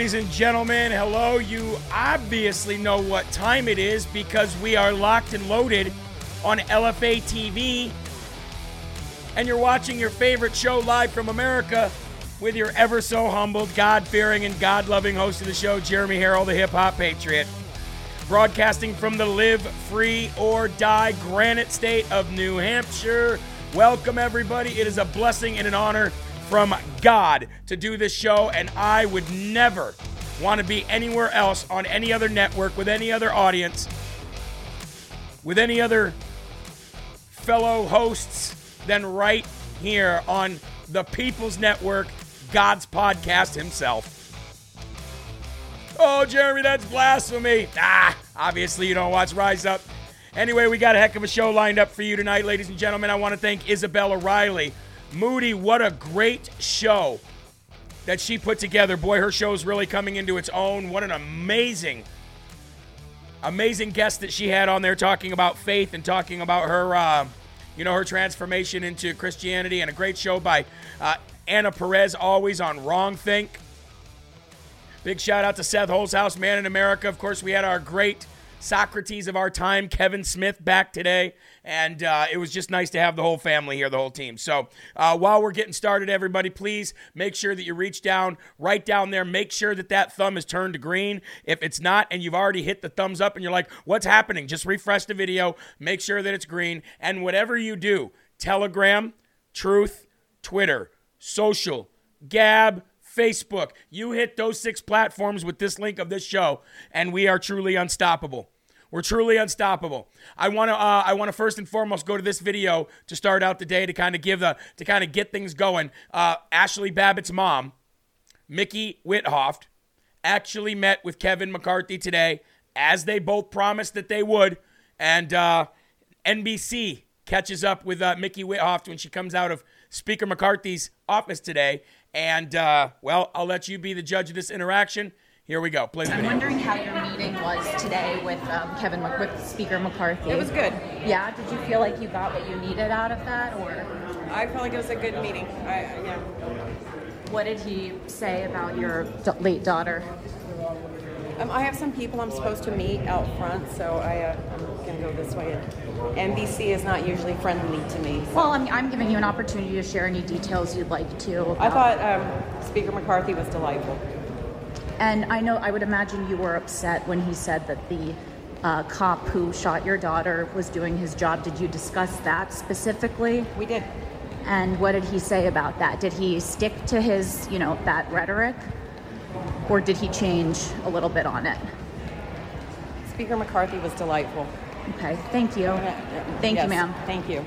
Ladies and gentlemen, hello. You obviously know what time it is because we are locked and loaded on LFA TV. And you're watching your favorite show live from America with your ever so humbled, God fearing, and God loving host of the show, Jeremy Herrell, the hip hop patriot. Broadcasting from the live free or die granite state of New Hampshire. Welcome, everybody. It is a blessing and an honor from God to do this show, and I would never want to be anywhere else on any other network with any other audience, with any other fellow hosts than right here on the People's Network, God's podcast himself. Oh, Jeremy, that's blasphemy. Ah, obviously you don't watch Rise Up. Anyway, we got a heck of a show lined up for you tonight, ladies and gentlemen. I want to thank Isabella Riley Moody, what a great show that she put together. Boy, her show is really coming into its own. What an amazing, amazing guest that she had on there talking about faith and talking about her, uh, you know, her transformation into Christianity. And a great show by uh, Anna Perez, always on Wrong Think. Big shout out to Seth Holehouse, Man in America. Of course, we had our great Socrates of our time, Kevin Smith, back today. And uh, it was just nice to have the whole family here, the whole team. So uh, while we're getting started, everybody, please make sure that you reach down, right down there. Make sure that that thumb is turned to green. If it's not, and you've already hit the thumbs up and you're like, what's happening? Just refresh the video. Make sure that it's green. And whatever you do, Telegram, Truth, Twitter, social, Gab, Facebook. You hit those six platforms with this link of this show, and we are truly unstoppable. We're truly unstoppable. I want to uh, I want to first and foremost go to this video to start out the day to kind of give the to kind of get things going. Uh, Ashli Babbitt's mom, Micki Witthoeft, actually met with Kevin McCarthy today, as they both promised that they would, and uh, NBC catches up with uh, Micki Witthoeft when she comes out of Speaker McCarthy's office today. And uh, well, I'll let you be the judge of this interaction. Here we go. Play the I'm video. wondering how your meeting was today with um, Kevin, Mc- with Speaker McCarthy. It was good. Yeah. Did you feel like you got what you needed out of that, or I felt like it was a good meeting. I, yeah. what did he say about your d- late daughter? Um, I have some people I'm supposed to meet out front, so I, uh, I'm going to go this way. And NBC is not usually friendly to me. so- Well, I'm, I'm giving you an opportunity to share any details you'd like to. I thought um, Speaker McCarthy was delightful. And I know, I would imagine you were upset when he said that the uh, cop who shot your daughter was doing his job. Did you discuss that specifically? We did. And what did he say about that? Did he stick to his, you know, that rhetoric? Or did he change a little bit on it? Speaker McCarthy was delightful. Okay, thank you. Thank Yes, you, ma'am. Thank you.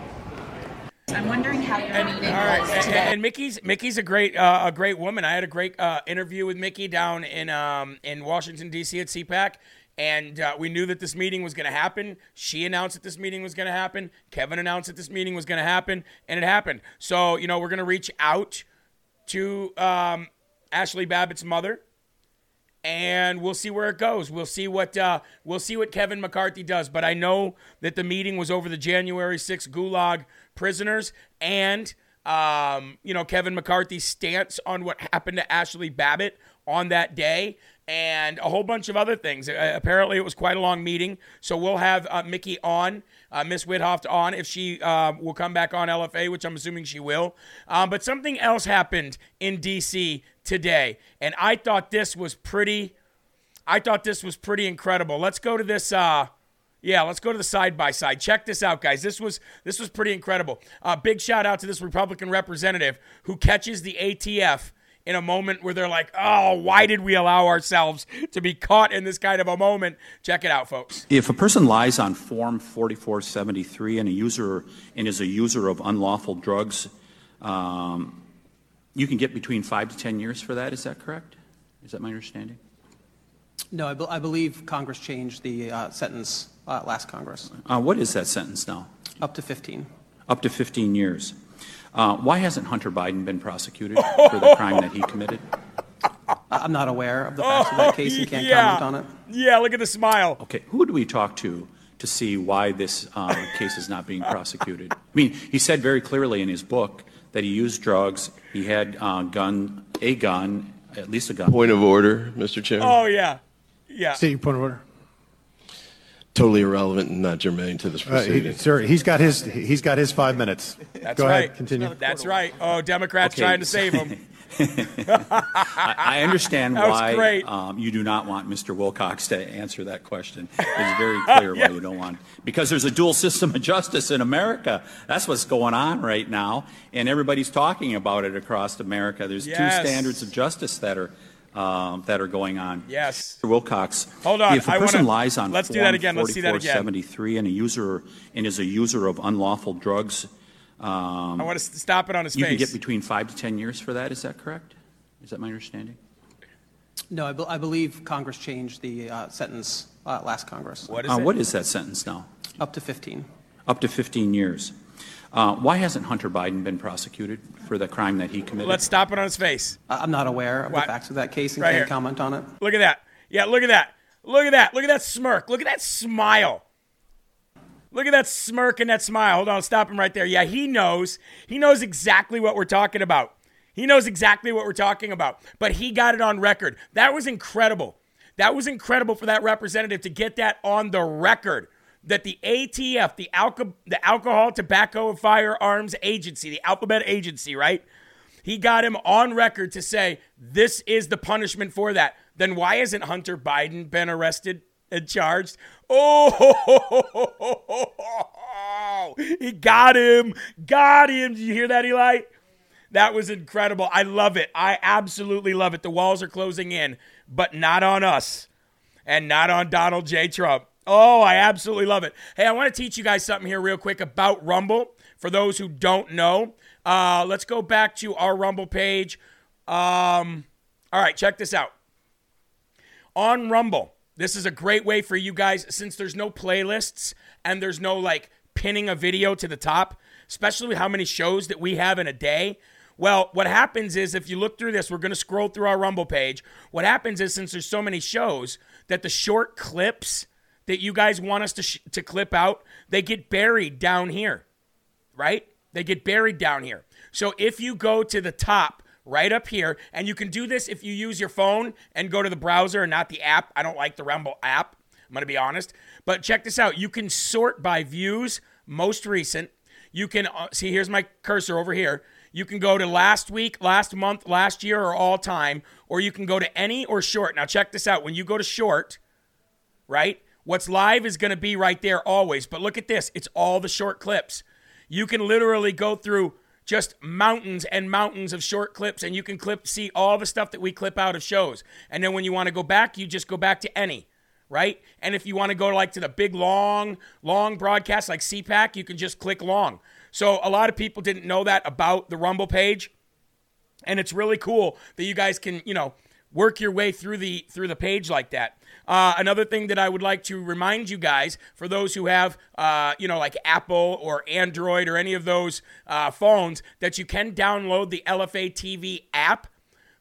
I'm wondering how your And, meeting all right, was and, today. and Micki's Micki's a great uh, a great woman. I had a great uh, interview with Micki down in um, in Washington D.C. at CPAC, and uh, we knew that this meeting was going to happen. She announced that this meeting was going to happen. Kevin announced that this meeting was going to happen, and it happened. So you know we're going to reach out to um, Ashli Babbitt's mother, and we'll see where it goes. We'll see what uh, we'll see what Kevin McCarthy does. But I know that the meeting was over the January 6th Gulag prisoners and um, you know Kevin McCarthy's stance on what happened to Ashli Babbitt on that day and a whole bunch of other things. Uh, apparently, it was quite a long meeting. So we'll have uh, Micki on, uh, Miss Witthoeft on, if she uh, will come back on LFA, which I'm assuming she will. Um, but something else happened in D.C. today, and I thought this was pretty. I thought this was pretty incredible. Let's go to this. Uh, yeah, let's go to the side by side. Check this out, guys. This was this was pretty incredible. Uh, big shout out to this Republican representative who catches the ATF in a moment where they're like, oh, why did we allow ourselves to be caught in this kind of a moment? Check it out, folks. If a person lies on Form 4473 and a user and is a user of unlawful drugs, um, you can get between five to 10 years for that. Is that correct? Is that my understanding? No, I, be- I believe Congress changed the uh, sentence uh, last Congress, Uh, what is that sentence now? up to 15. Up to 15 years. Uh, why hasn't Hunter Biden been prosecuted for the crime that he committed? I- I'm not aware of the facts of that case and can't Oh, yeah. comment on it. Yeah, look at the smile. Okay, who do we talk to to see why this uh, case is not being prosecuted? I mean, he said very clearly in his book that he used drugs, he had uh, gun, a gun, at least a gun. Point of order, Mr. Chairman. Oh, yeah. Yeah. State your point of order. Totally irrelevant and not germane to this Uh, he, proceeding. sir, he's got his he's got his five minutes. That's Go right. ahead, continue. That's right. Oh, Democrats Okay. trying to save him. I, I understand why um, you do not want Mr. Wilcox to answer that question. It's very clear why you don't want because there's a dual system of justice in America. That's what's going on right now, and everybody's talking about it across America. There's Yes. two standards of justice that are that are going on. Yes. Mr. Wilcox. Hold on, If a I person wanna- lies on let's do Form that again. Let's see that again. 4473 and a user and is a user of unlawful drugs, um, I want to stop it on his you can face. get between five to ten years for that. Is that correct? Is that my understanding? No, I, be- I believe Congress changed the uh, sentence uh, last Congress, what is Uh, it? what is that sentence now? up to 15. Up to 15 years. Uh, why hasn't Hunter Biden been prosecuted for the crime that he committed? Let's stop it on his face. I- I'm not aware of What? the facts of that case and Right can't here. comment on it. Look at that. Yeah, look at that. Look at that. Look at that smirk. Look at that smile. Look at that smirk and that smile. Hold on, stop him right there. Yeah, he knows. He knows exactly what we're talking about. He knows exactly what we're talking about. But he got it on record. That was incredible. That was incredible for that representative to get that on the record. That the ATF, the, Alco- the Alcohol, Tobacco, and Firearms Agency, the Alphabet Agency, right? He got him on record to say this is the punishment for that. Then why hasn't Hunter Biden been arrested and charged? Oh, he got him. Got him. Did you hear that, Eli? That was incredible. I love it. I absolutely love it. The walls are closing in, but not on us and not on Donald J. Trump. Oh, I absolutely love it. Hey, I want to teach you guys something here, real quick, about Rumble. For those who don't know, uh, let's go back to our Rumble page. Um, all right, check this out. On Rumble, this is a great way for you guys since there's no playlists and there's no like pinning a video to the top, especially with how many shows that we have in a day. Well, what happens is if you look through this, we're going to scroll through our Rumble page. What happens is since there's so many shows that the short clips that you guys want us to sh- to clip out, they get buried down here right? They get buried down here. So if you go to the top right up here, and you can do this if you use your phone and go to the browser and not the app. I don't like the Rumble app. I'm going to be honest. But check this out. You can sort by views, most recent. You can uh, see, here's my cursor over here. You can go to last week, last month, last year, or all time, or you can go to any or short. Now, check this out. When you go to short, right? What's live is going to be right there always. But look at this it's all the short clips. You can literally go through just mountains and mountains of short clips and you can clip see all the stuff that we clip out of shows. And then when you want to go back, you just go back to any, right? And if you want to go like to the big long long broadcast like CPAC, you can just click long. So a lot of people didn't know that about the Rumble page and it's really cool that you guys can you know work your way through the through the page like that uh, another thing that i would like to remind you guys for those who have uh, you know like apple or android or any of those uh, phones that you can download the lfa tv app.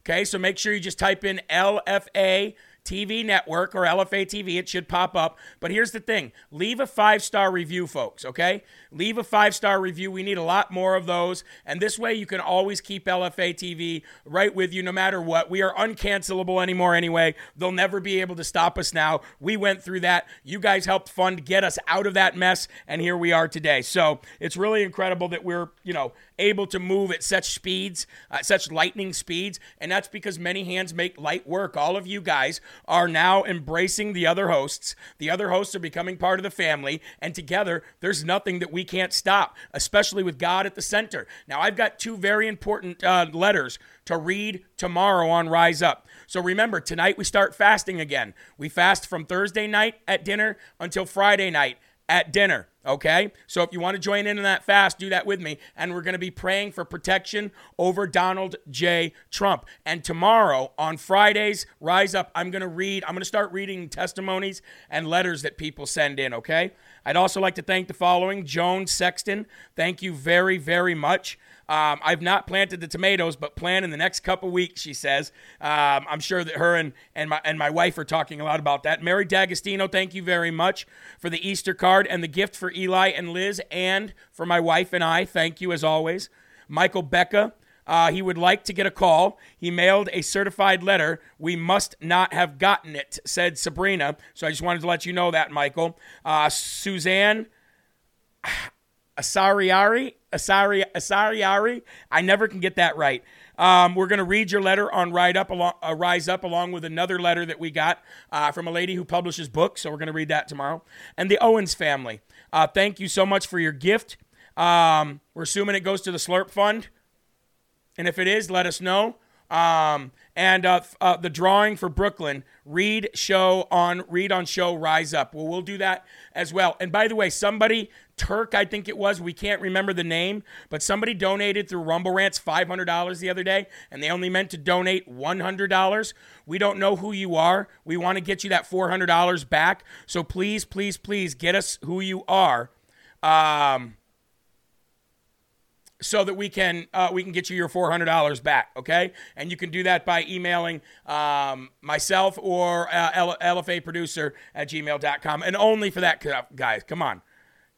Okay so make sure you just type in lfa TV network or LFA TV. It should pop up. But here's the thing leave a five star review, folks, okay? Leave a five star review. We need a lot more of those. And this way you can always keep LFA TV right with you no matter what. We are uncancelable anymore anyway. They'll never be able to stop us now. We went through that. You guys helped fund get us out of that mess. And here we are today. So it's really incredible that we're, you know, able to move at such speeds, uh, such lightning speeds. And that's because many hands make light work. All of you guys are now embracing the other hosts. The other hosts are becoming part of the family. And together, there's nothing that we can't stop, especially with God at the center. Now, I've got two very important uh, letters to read tomorrow on Rise Up. So remember, tonight we start fasting again. We fast from Thursday night at dinner until Friday night at dinner. Okay? So if you want to join in on that fast, do that with me. And we're going to be praying for protection over Donald J. Trump. And tomorrow on Fridays, Rise Up, I'm going to read, I'm going to start reading testimonies and letters that people send in. Okay? I'd also like to thank the following Joan Sexton. Thank you very, very much. Um, I've not planted the tomatoes, but plan in the next couple weeks, she says. Um, I'm sure that her and, and, my, and my wife are talking a lot about that. Mary D'Agostino, thank you very much for the Easter card and the gift for Eli and Liz and for my wife and I. Thank you as always. Michael Becca, uh, he would like to get a call. He mailed a certified letter. We must not have gotten it, said Sabrina. So I just wanted to let you know that, Michael. Uh, Suzanne Asariari, Asari, Asariari. I never can get that right. Um, we're going to read your letter on Up, along, uh, Rise Up, along with another letter that we got uh, from a lady who publishes books. So we're going to read that tomorrow. And the Owens family. Uh, thank you so much for your gift. Um, we're assuming it goes to the Slurp Fund. And if it is, let us know. Um, and uh, uh, the drawing for Brooklyn, read show on read on show rise up. Well, we'll do that as well. And by the way, somebody Turk, I think it was, we can't remember the name, but somebody donated through Rumble Rants five hundred dollars the other day, and they only meant to donate one hundred dollars. We don't know who you are. We want to get you that four hundred dollars back. So please, please, please get us who you are. Um, so that we can uh, we can get you your four hundred dollars back. Okay, and you can do that by emailing um, myself or uh, LFA producer at gmail.com. and only for that, guys. Come on,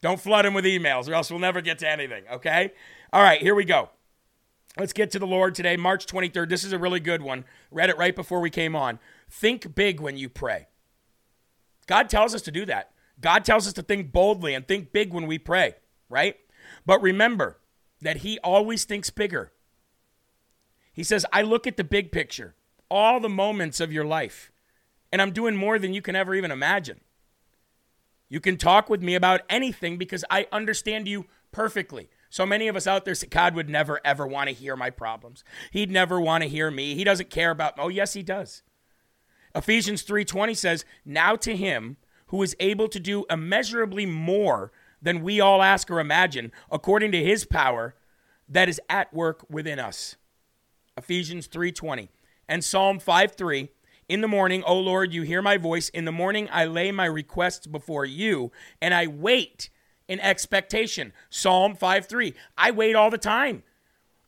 don't flood him with emails, or else we'll never get to anything. Okay, all right, here we go. Let's get to the Lord today, March 23rd. This is a really good one. Read it right before we came on. Think big when you pray. God tells us to do that. God tells us to think boldly and think big when we pray, right? But remember, that he always thinks bigger. He says, I look at the big picture, all the moments of your life, and I'm doing more than you can ever even imagine. You can talk with me about anything because I understand you perfectly. So many of us out there say, God would never, ever want to hear my problems. He'd never want to hear me. He doesn't care about, oh, yes, he does. Ephesians 3.20 says, Now to him who is able to do immeasurably more than we all ask or imagine, according to his power that is at work within us. Ephesians 3:20. And Psalm 5:3, in the morning, O Lord, you hear my voice. In the morning I lay my requests before you, and I wait in expectation. Psalm 5:3. I wait all the time.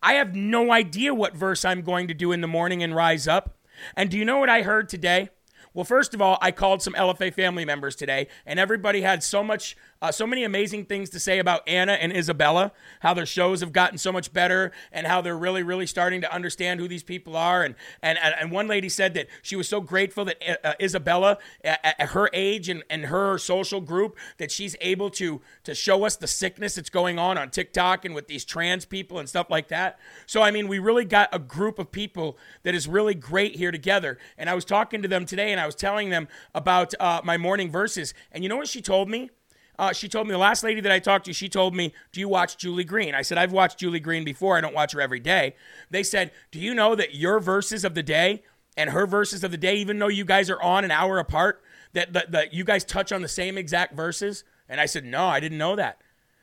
I have no idea what verse I'm going to do in the morning and rise up. And do you know what I heard today? Well, first of all, I called some LFA family members today, and everybody had so much uh, so many amazing things to say about Anna and Isabella, how their shows have gotten so much better, and how they're really, really starting to understand who these people are. And and and one lady said that she was so grateful that uh, uh Isabella, at, at, her age and, and her social group, that she's able to to show us the sickness that's going on on TikTok and with these trans people and stuff like that. So I mean, we really got a group of people that is really great here together. And I was talking to them today, and I was telling them about uh, my morning verses, and you know what she told me? Uh, she told me the last lady that I talked to, she told me, "Do you watch Julie Green?" I said, "I've watched Julie Green before. I don't watch her every day." They said, "Do you know that your verses of the day and her verses of the day, even though you guys are on an hour apart, that that, that you guys touch on the same exact verses?" And I said, "No, I didn't know that."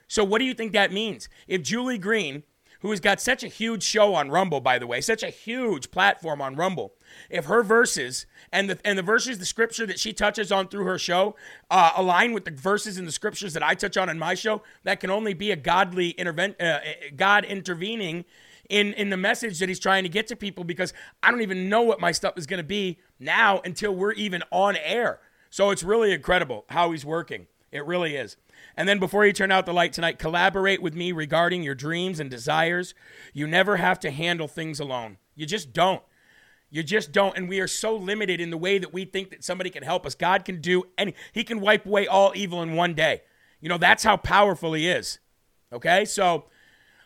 So what do you think that means? If Julie Green who has got such a huge show on Rumble, by the way, such a huge platform on Rumble. If her verses and the and the verses, the scripture that she touches on through her show, uh, align with the verses in the scriptures that I touch on in my show, that can only be a godly intervent, uh, God intervening in in the message that He's trying to get to people. Because I don't even know what my stuff is going to be now until we're even on air. So it's really incredible how he's working. It really is. And then before you turn out the light tonight, collaborate with me regarding your dreams and desires. You never have to handle things alone. You just don't. You just don't. And we are so limited in the way that we think that somebody can help us. God can do any, He can wipe away all evil in one day. You know, that's how powerful He is. Okay? So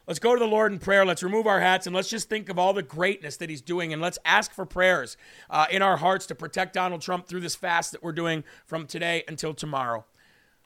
let's go to the Lord in prayer. Let's remove our hats and let's just think of all the greatness that He's doing. And let's ask for prayers uh, in our hearts to protect Donald Trump through this fast that we're doing from today until tomorrow.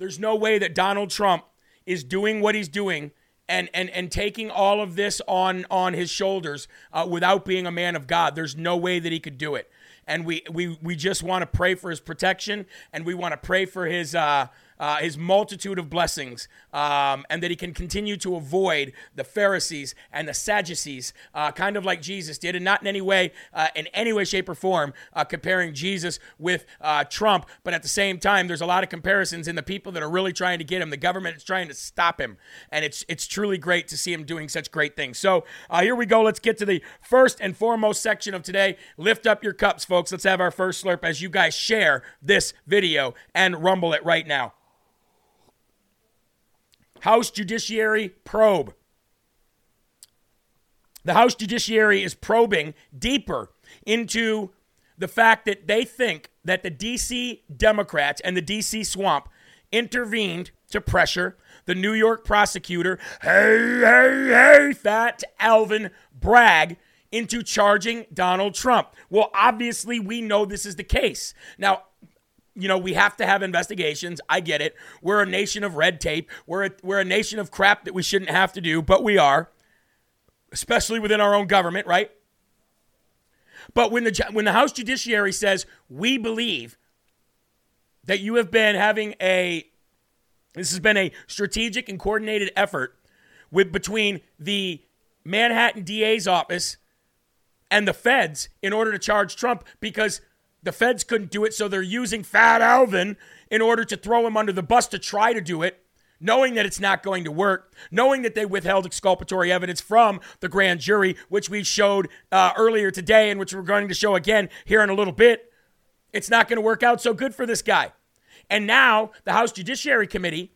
there's no way that Donald Trump is doing what he's doing and and and taking all of this on on his shoulders uh, without being a man of God. There's no way that he could do it. And we we we just want to pray for his protection, and we want to pray for his. Uh, uh, his multitude of blessings, um, and that he can continue to avoid the Pharisees and the Sadducees, uh, kind of like Jesus did, and not in any way, uh, in any way, shape, or form, uh, comparing Jesus with uh, Trump. But at the same time, there's a lot of comparisons in the people that are really trying to get him. The government is trying to stop him, and it's it's truly great to see him doing such great things. So uh, here we go. Let's get to the first and foremost section of today. Lift up your cups, folks. Let's have our first slurp as you guys share this video and rumble it right now. House Judiciary probe. The House Judiciary is probing deeper into the fact that they think that the DC Democrats and the DC swamp intervened to pressure the New York prosecutor, hey, hey, hey, fat Alvin Bragg, into charging Donald Trump. Well, obviously, we know this is the case. Now, you know, we have to have investigations. I get it. We're a nation of red tape. We're a, we're a nation of crap that we shouldn't have to do, but we are, especially within our own government, right? But when the when the House Judiciary says we believe that you have been having a this has been a strategic and coordinated effort with between the Manhattan DA's office and the feds in order to charge Trump because the feds couldn't do it, so they're using Fat Alvin in order to throw him under the bus to try to do it, knowing that it's not going to work, knowing that they withheld exculpatory evidence from the grand jury, which we showed uh, earlier today and which we're going to show again here in a little bit. It's not going to work out so good for this guy. And now the House Judiciary Committee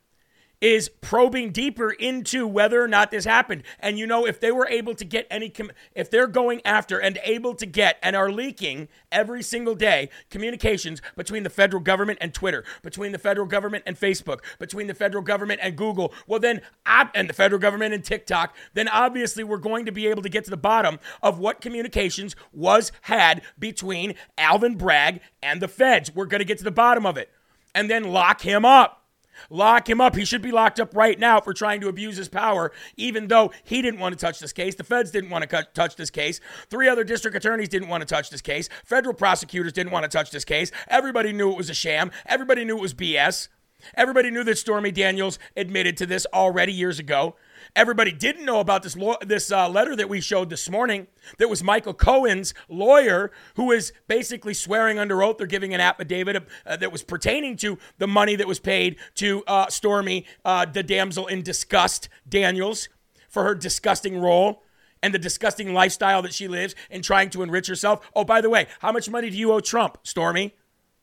is probing deeper into whether or not this happened. And you know, if they were able to get any, com- if they're going after and able to get and are leaking every single day communications between the federal government and Twitter, between the federal government and Facebook, between the federal government and Google, well, then, and the federal government and TikTok, then obviously we're going to be able to get to the bottom of what communications was had between Alvin Bragg and the feds. We're going to get to the bottom of it and then lock him up. Lock him up. He should be locked up right now for trying to abuse his power, even though he didn't want to touch this case. The feds didn't want to touch this case. Three other district attorneys didn't want to touch this case. Federal prosecutors didn't want to touch this case. Everybody knew it was a sham. Everybody knew it was BS. Everybody knew that Stormy Daniels admitted to this already years ago. Everybody didn't know about this this uh, letter that we showed this morning. That was Michael Cohen's lawyer, who is basically swearing under oath or giving an affidavit uh, that was pertaining to the money that was paid to uh, Stormy, uh, the damsel in disgust, Daniels, for her disgusting role and the disgusting lifestyle that she lives in trying to enrich herself. Oh, by the way, how much money do you owe Trump, Stormy?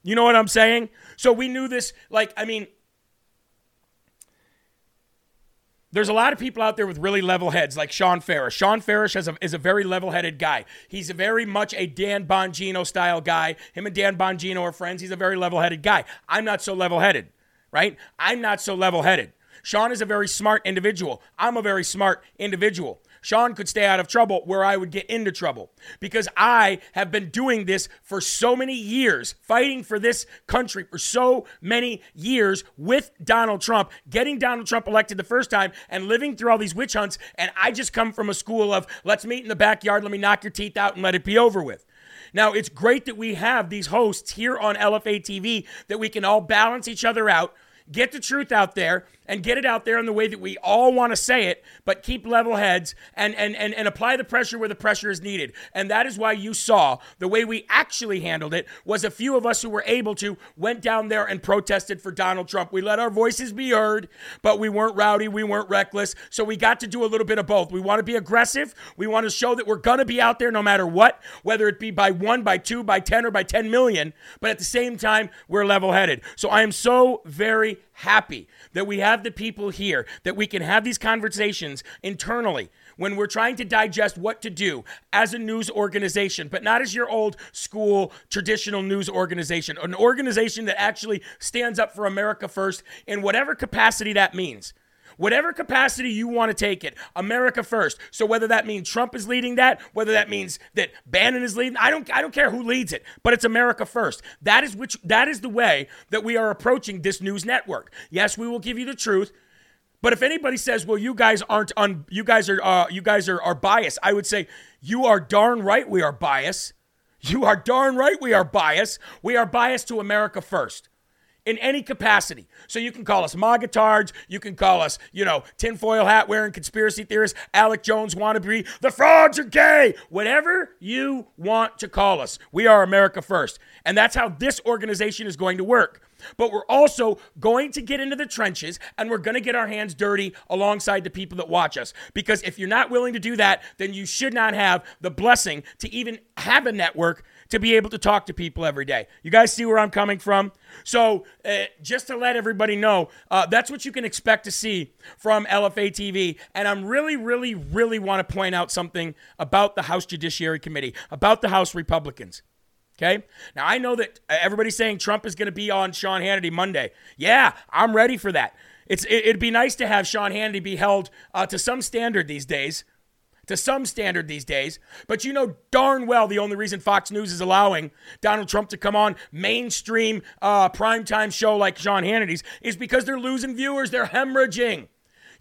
You know what I'm saying? So we knew this. Like, I mean, there's a lot of people out there with really level heads, like Sean Farash. Sean Farash is a, is a very level headed guy. He's very much a Dan Bongino style guy. Him and Dan Bongino are friends. He's a very level headed guy. I'm not so level headed, right? I'm not so level headed. Sean is a very smart individual. I'm a very smart individual. Sean could stay out of trouble where I would get into trouble because I have been doing this for so many years, fighting for this country for so many years with Donald Trump, getting Donald Trump elected the first time and living through all these witch hunts. And I just come from a school of let's meet in the backyard, let me knock your teeth out and let it be over with. Now, it's great that we have these hosts here on LFA TV that we can all balance each other out, get the truth out there, and get it out there in the way that we all want to say it, but keep level heads and, and, and, and apply the pressure where the pressure is needed. And that is why you saw the way we actually handled it was a few of us who were able to went down there and protested for Donald Trump. We let our voices be heard, but we weren't rowdy, we weren't reckless. So we got to do a little bit of both. We want to be aggressive. We want to show that we're going to be out there no matter what, whether it be by one, by two, by 10, or by 10 million. But at the same time, we're level headed. So I am so very happy that we have the people here, that we can have these conversations internally when we're trying to digest what to do as a news organization, but not as your old school traditional news organization, an organization that actually stands up for America first in whatever capacity that means. Whatever capacity you want to take it, America first. So whether that means Trump is leading that, whether that means that Bannon is leading, I don't I don't care who leads it, but it's America first. That is which that is the way that we are approaching this news network. Yes, we will give you the truth. But if anybody says, "Well, you guys aren't un, you guys are uh, you guys are, are biased," I would say, "You are darn right we are biased. You are darn right we are biased. We are biased to America first in any capacity. So you can call us MAGA-tards, you can call us, you know, tinfoil hat wearing conspiracy theorists, Alex Jones wannabe, the frauds are gay, whatever you want to call us. We are America first. And that's how this organization is going to work. But we're also going to get into the trenches and we're going to get our hands dirty alongside the people that watch us. Because if you're not willing to do that, then you should not have the blessing to even have a network to be able to talk to people every day. You guys see where I'm coming from? So, uh, just to let everybody know, uh, that's what you can expect to see from LFA TV. And I'm really, really, really want to point out something about the House Judiciary Committee, about the House Republicans. Okay. Now, I know that everybody's saying Trump is going to be on Sean Hannity Monday. Yeah, I'm ready for that. It's, it, would be nice to have Sean Hannity be held uh, to some standard these days to some standard these days. But you know darn well the only reason Fox News is allowing Donald Trump to come on mainstream uh, primetime show like Sean Hannity's is because they're losing viewers. They're hemorrhaging.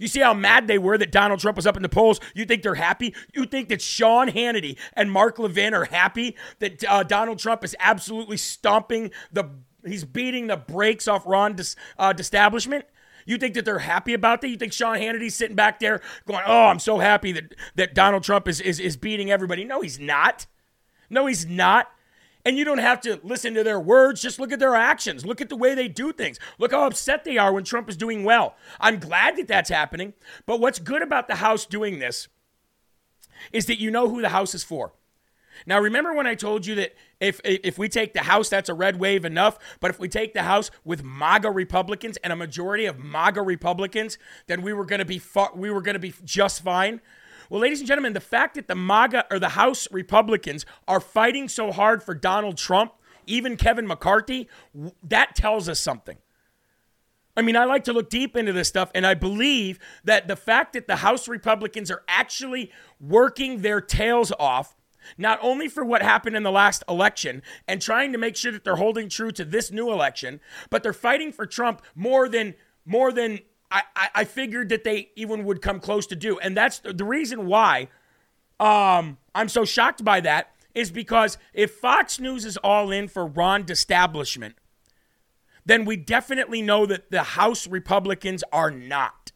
You see how mad they were that Donald Trump was up in the polls? You think they're happy? You think that Sean Hannity and Mark Levin are happy that uh, Donald Trump is absolutely stomping the, he's beating the brakes off Ron uh, establishment? You think that they're happy about that? You think Sean Hannity's sitting back there going, "Oh, I'm so happy that that Donald Trump is is, is beating everybody"? No, he's not. No, he's not. And you don't have to listen to their words. Just look at their actions. Look at the way they do things. Look how upset they are when Trump is doing well. I'm glad that that's happening. But what's good about the House doing this is that you know who the House is for. Now, remember when I told you that if if we take the House, that's a red wave enough. But if we take the House with MAGA Republicans and a majority of MAGA Republicans, then we were going to be fu- we were going to be just fine. Well, ladies and gentlemen, the fact that the MAGA or the House Republicans are fighting so hard for Donald Trump, even Kevin McCarthy, that tells us something. I mean, I like to look deep into this stuff, and I believe that the fact that the House Republicans are actually working their tails off not only for what happened in the last election and trying to make sure that they're holding true to this new election, but they're fighting for Trump more than more than I, I, I figured that they even would come close to do. And that's the, the reason why um, I'm so shocked by that is because if Fox News is all in for Ron establishment, then we definitely know that the House Republicans are not.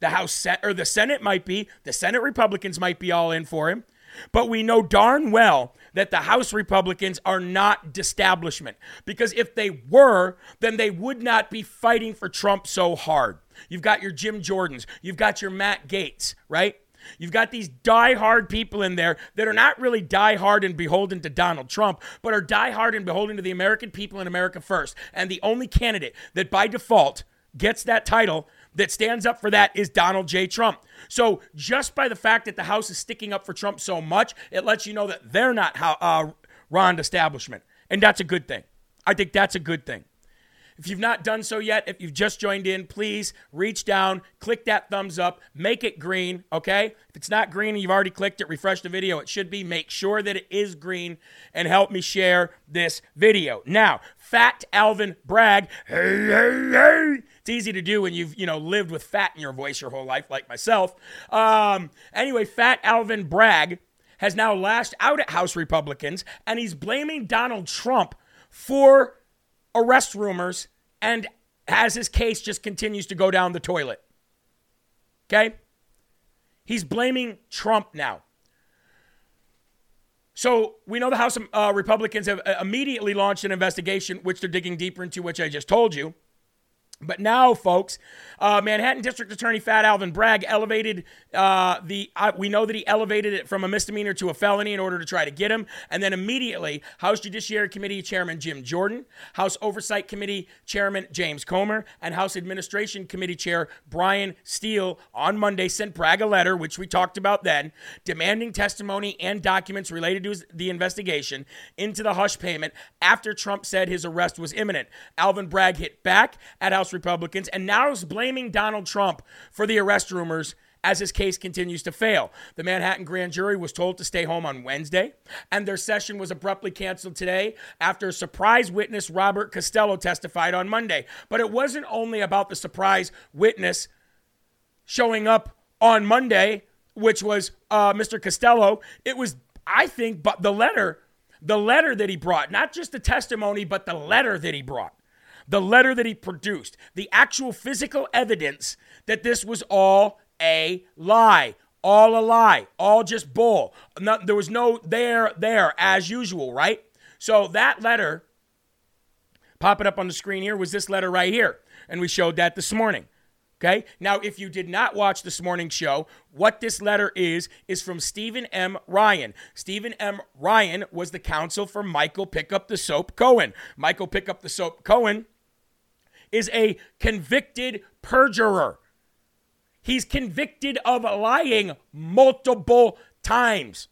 The House or the Senate might be, the Senate Republicans might be all in for him. But we know darn well that the House Republicans are not establishment because if they were, then they would not be fighting for Trump so hard. You've got your Jim Jordans, you've got your Matt Gaetz, right? You've got these die-hard people in there that are not really die-hard and beholden to Donald Trump, but are die-hard and beholden to the American people and America first. And the only candidate that by default gets that title that stands up for that is Donald J. Trump. So just by the fact that the House is sticking up for Trump so much, it lets you know that they're not how, uh, Ron establishment. And that's a good thing. I think that's a good thing. If you've not done so yet, if you've just joined in, please reach down, click that thumbs up, make it green, okay? If it's not green and you've already clicked it, refresh the video. It should be. Make sure that it is green and help me share this video. Now, Fat Alvin Bragg, hey, hey, hey. It's easy to do when you've, you know, lived with fat in your voice your whole life, like myself. Um, anyway, Fat Alvin Bragg has now lashed out at House Republicans and he's blaming Donald Trump for arrest rumors and as his case just continues to go down the toilet. Okay? He's blaming Trump now. So we know the House uh, Republicans have uh, immediately launched an investigation, which they're digging deeper into, which I just told you. But now, folks, uh, Manhattan District Attorney Fat Alvin Bragg elevated uh, the. Uh, we know that he elevated it from a misdemeanor to a felony in order to try to get him. And then immediately, House Judiciary Committee Chairman Jim Jordan, House Oversight Committee Chairman James Comer, and House Administration Committee Chair Bryan Steil on Monday sent Bragg a letter, which we talked about then, demanding testimony and documents related to the investigation into the hush payment after Trump said his arrest was imminent. Alvin Bragg hit back at House Republicans and now is blaming Donald Trump for the arrest rumors as his case continues to fail. The Manhattan grand jury was told to stay home on Wednesday, and their session was abruptly canceled today after a surprise witness Robert Costello testified on Monday. But it wasn't only about the surprise witness showing up on Monday, which was uh, Mr. Costello. It was, I think, but the letter, the letter that he brought, not just the testimony, but the letter that he brought the letter that he produced, the actual physical evidence that this was all a lie. All a lie. All just bull. Not, there was no there, there, as usual, right? So that letter, popping up on the screen here, was this letter right here. And we showed that this morning. Okay. Now, if you did not watch this morning's show, what this letter is, is from Stephen M. Ryan. Stephen M. Ryan was the counsel for Michael Pickup the Soap Cohen. Michael Pickup the Soap Cohen is a convicted perjurer. He's convicted of lying multiple times.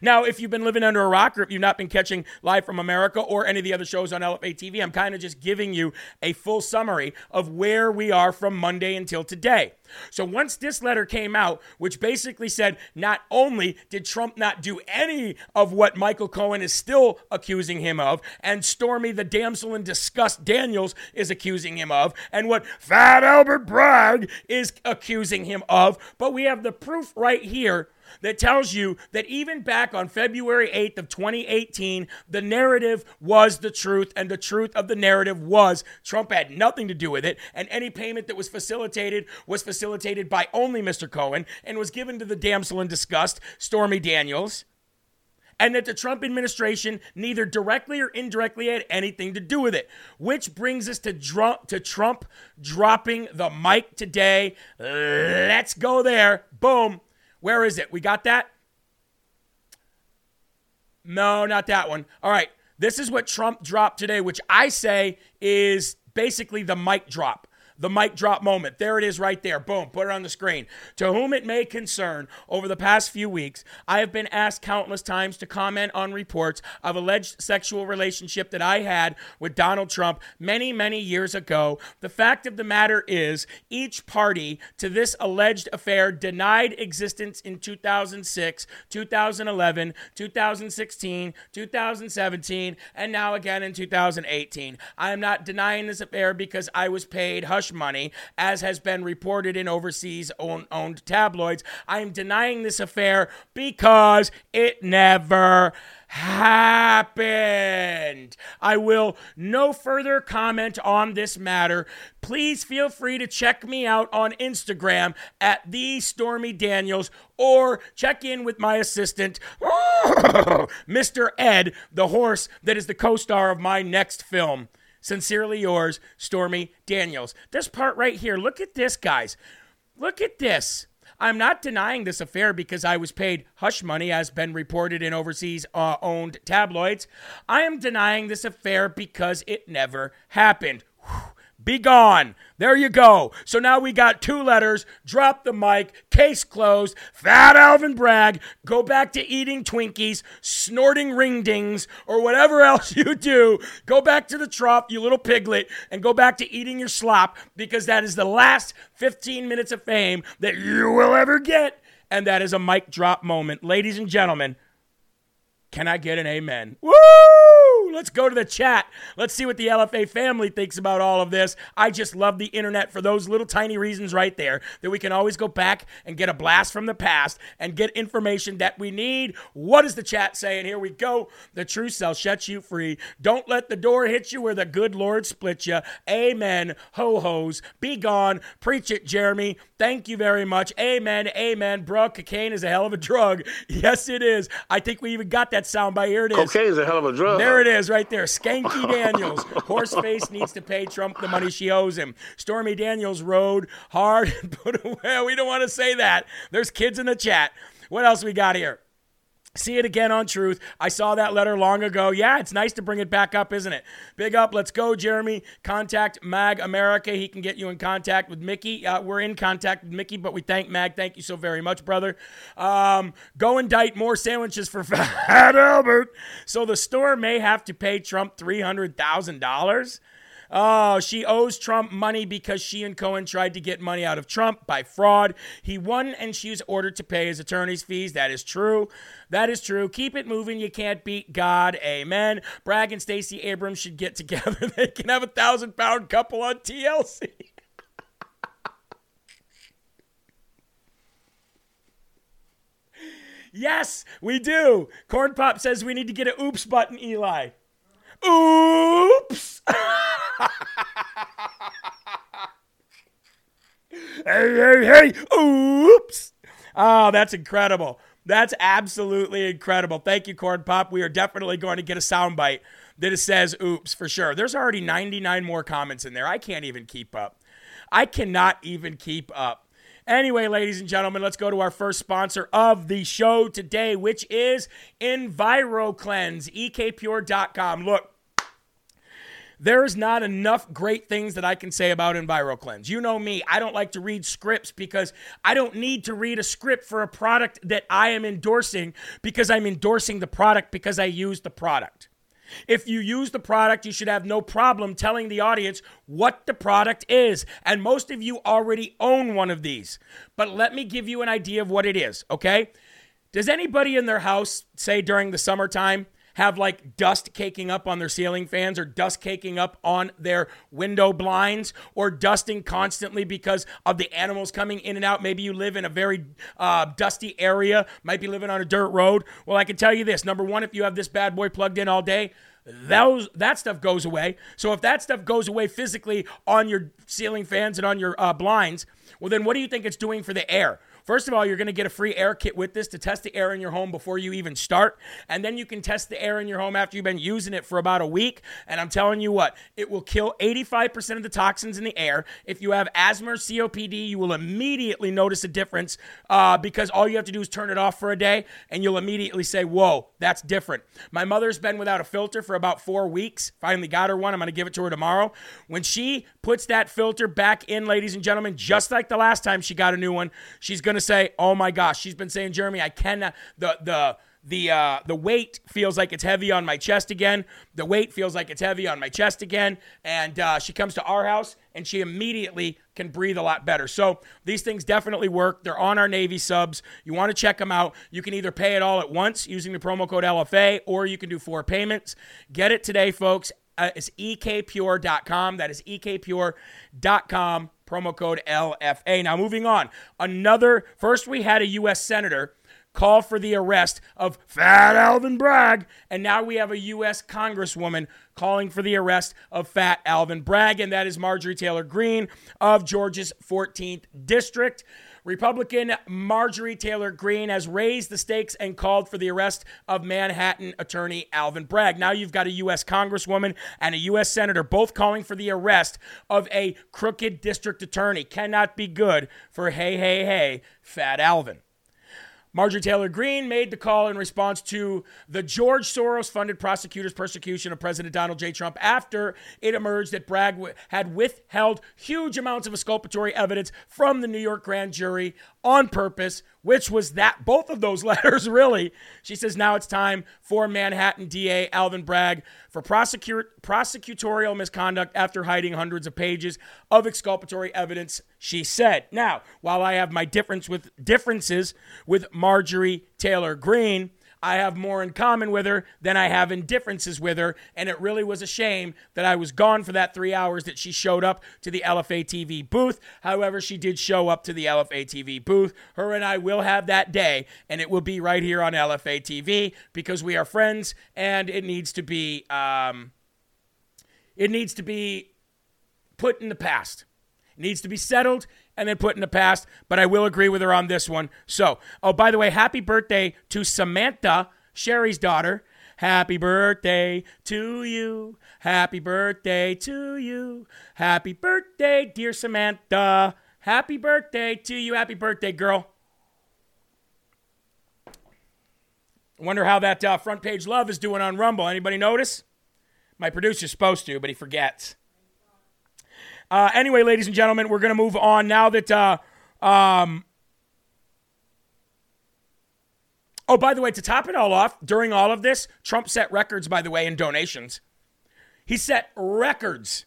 Now, if you've been living under a rock or if you've not been catching Live from America or any of the other shows on LFA TV, I'm kind of just giving you a full summary of where we are from Monday until today. So once this letter came out, which basically said not only did Trump not do any of what Michael Cohen is still accusing him of, and Stormy the damsel in disgust Daniels is accusing him of, and what Fat Albert Bragg is accusing him of, but we have the proof right here that tells you that even back on February 8th of 2018, the narrative was the truth, and the truth of the narrative was Trump had nothing to do with it, and any payment that was facilitated was facilitated by only Mr. Cohen and was given to the damsel in disgust, Stormy Daniels. And that the Trump administration neither directly or indirectly had anything to do with it. Which brings us to, dr- to Trump dropping the mic today. Let's go there. Boom. Where is it? We got that? No, not that one. All right. This is what Trump dropped today, which I say is basically the mic drop the mic drop moment. There it is right there. Boom, put it on the screen. To whom it may concern, over the past few weeks, I have been asked countless times to comment on reports of alleged sexual relationship that I had with Donald Trump many, many years ago. The fact of the matter is, each party to this alleged affair denied existence in 2006, 2011, 2016, 2017, and now again in 2018. I am not denying this affair because I was paid hush money, as has been reported in overseas owned tabloids. I am denying this affair because it never happened. I will no further comment on this matter. Please feel free to check me out on Instagram at the Stormy Daniels or check in with my assistant, Mr. Ed, the horse that is the co star of my next film. Sincerely yours, Stormy Daniels. This part right here, look at this, guys. Look at this. I'm not denying this affair because I was paid hush money, as been reported in overseas uh, owned tabloids. I am denying this affair because it never happened. Whew. Be gone. There you go. So now we got two letters. Drop the mic. Case closed. Fat Alvin Bragg. Go back to eating Twinkies, snorting ring dings, or whatever else you do. Go back to the trough, you little piglet, and go back to eating your slop because that is the last 15 minutes of fame that you will ever get. And that is a mic drop moment. Ladies and gentlemen, can I get an amen? Woo! Let's go to the chat. Let's see what the LFA family thinks about all of this. I just love the internet for those little tiny reasons right there that we can always go back and get a blast from the past and get information that we need. What is the chat saying? Here we go. The truth shall set you free. Don't let the door hit you where the good Lord split you. Amen. Ho hos. Be gone. Preach it, Jeremy. Thank you very much. Amen. Amen. Bro, cocaine is a hell of a drug. Yes, it is. I think we even got that sound by here. It is. Cocaine is a hell of a drug. There it is, right there. Skanky Daniels. Horseface needs to pay Trump the money she owes him. Stormy Daniels rode hard and put away. We don't want to say that. There's kids in the chat. What else we got here? See it again on Truth. I saw that letter long ago. Yeah, it's nice to bring it back up, isn't it? Big up. Let's go, Jeremy. Contact Mag America. He can get you in contact with Micki. Uh, we're in contact with Micki, but we thank Mag. Thank you so very much, brother. Um, go indict more sandwiches for Fat Albert. So the store may have to pay Trump $300,000. Oh, she owes Trump money because she and Cohen tried to get money out of Trump by fraud. He won and she's ordered to pay his attorney's fees. That is true. That is true. Keep it moving. You can't beat God. Amen. Bragg and Stacey Abrams should get together. they can have a thousand pound couple on TLC. yes, we do. Corn Pop says we need to get an oops button, Eli. Oops. hey, hey, hey. Oops. Oh, that's incredible. That's absolutely incredible. Thank you, Corn Pop. We are definitely going to get a soundbite that says oops for sure. There's already 99 more comments in there. I can't even keep up. I cannot even keep up. Anyway, ladies and gentlemen, let's go to our first sponsor of the show today, which is EnviroCleanse, ekpure.com. Look, there's not enough great things that I can say about EnviroCleanse. You know me, I don't like to read scripts because I don't need to read a script for a product that I am endorsing because I'm endorsing the product because I use the product. If you use the product, you should have no problem telling the audience what the product is. And most of you already own one of these. But let me give you an idea of what it is, okay? Does anybody in their house, say during the summertime, have like dust caking up on their ceiling fans or dust caking up on their window blinds or dusting constantly because of the animals coming in and out. Maybe you live in a very uh, dusty area, might be living on a dirt road. Well, I can tell you this number one, if you have this bad boy plugged in all day, those that stuff goes away. So if that stuff goes away physically on your ceiling fans and on your uh, blinds, well, then what do you think it's doing for the air? First of all, you're going to get a free air kit with this to test the air in your home before you even start. And then you can test the air in your home after you've been using it for about a week. And I'm telling you what, it will kill 85% of the toxins in the air. If you have asthma or COPD, you will immediately notice a difference uh, because all you have to do is turn it off for a day and you'll immediately say, Whoa, that's different. My mother's been without a filter for about four weeks. Finally got her one. I'm going to give it to her tomorrow. When she puts that filter back in, ladies and gentlemen, just like the last time she got a new one, she's going to say, "Oh my gosh!" She's been saying, "Jeremy, I cannot the the." The uh, the weight feels like it's heavy on my chest again. The weight feels like it's heavy on my chest again. And uh, she comes to our house and she immediately can breathe a lot better. So these things definitely work. They're on our Navy subs. You want to check them out. You can either pay it all at once using the promo code LFA or you can do four payments. Get it today, folks. Uh, it's ekpure.com. That is ekpure.com promo code LFA. Now, moving on. Another, first we had a U.S. Senator call for the arrest of Fat Alvin Bragg, and now we have a U.S. Congresswoman calling for the arrest of Fat Alvin Bragg, and that is Marjorie Taylor Greene of Georgia's 14th District. Republican Marjorie Taylor Greene has raised the stakes and called for the arrest of Manhattan attorney Alvin Bragg. Now you've got a U.S. Congresswoman and a U.S. Senator both calling for the arrest of a crooked district attorney. Cannot be good for hey, hey, hey, Fat Alvin. Marjorie Taylor Greene made the call in response to the George Soros funded prosecutors' persecution of President Donald J. Trump after it emerged that Bragg had withheld huge amounts of exculpatory evidence from the New York grand jury on purpose, which was that both of those letters, really. She says now it's time for Manhattan DA Alvin Bragg for prosecu- prosecutorial misconduct after hiding hundreds of pages of exculpatory evidence, she said. Now, while I have my difference with differences with Marjorie Taylor Greene, I have more in common with her than I have in differences with her. And it really was a shame that I was gone for that three hours that she showed up to the LFA TV booth. However, she did show up to the LFA TV booth. Her and I will have that day, and it will be right here on LFA TV because we are friends and it needs to be. Um, it needs to be put in the past. It needs to be settled and then put in the past. But I will agree with her on this one. So, oh, by the way, happy birthday to Samantha, Sherry's daughter. Happy birthday to you. Happy birthday to you. Happy birthday, dear Samantha. Happy birthday to you. Happy birthday, girl. Wonder how that uh, front page love is doing on Rumble. Anybody notice? My producer's supposed to, but he forgets. Uh, anyway, ladies and gentlemen, we're going to move on now that. Uh, um, oh, by the way, to top it all off, during all of this, Trump set records, by the way, in donations. He set records.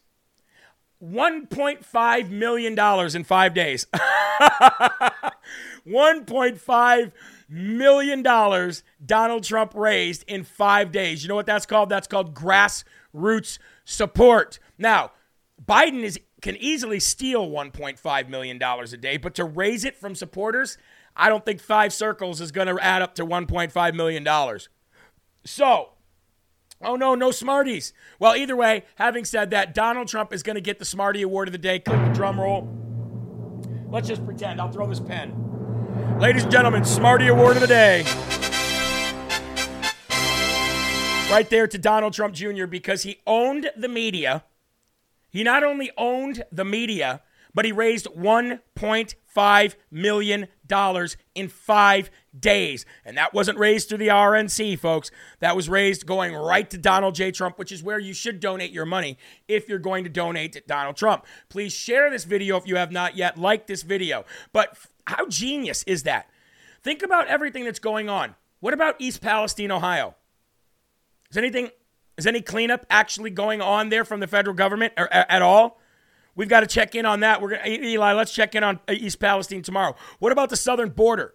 $1.5 million in five days. $1.5 million Donald Trump raised in five days. You know what that's called? That's called grassroots support. Now, Biden is can easily steal 1.5 million dollars a day, but to raise it from supporters, I don't think five circles is going to add up to 1.5 million dollars. So, oh no, no Smarties. Well, either way, having said that, Donald Trump is going to get the Smartie Award of the day. Click the drum roll. Let's just pretend. I'll throw this pen. Ladies and gentlemen, Smartie Award of the day. Right there to Donald Trump Jr. because he owned the media he not only owned the media, but he raised $1.5 million in five days. And that wasn't raised through the RNC, folks. That was raised going right to Donald J. Trump, which is where you should donate your money if you're going to donate to Donald Trump. Please share this video if you have not yet. Like this video. But how genius is that? Think about everything that's going on. What about East Palestine, Ohio? Is anything is any cleanup actually going on there from the federal government or, at all? We've got to check in on that. We're gonna, Eli, let's check in on East Palestine tomorrow. What about the southern border?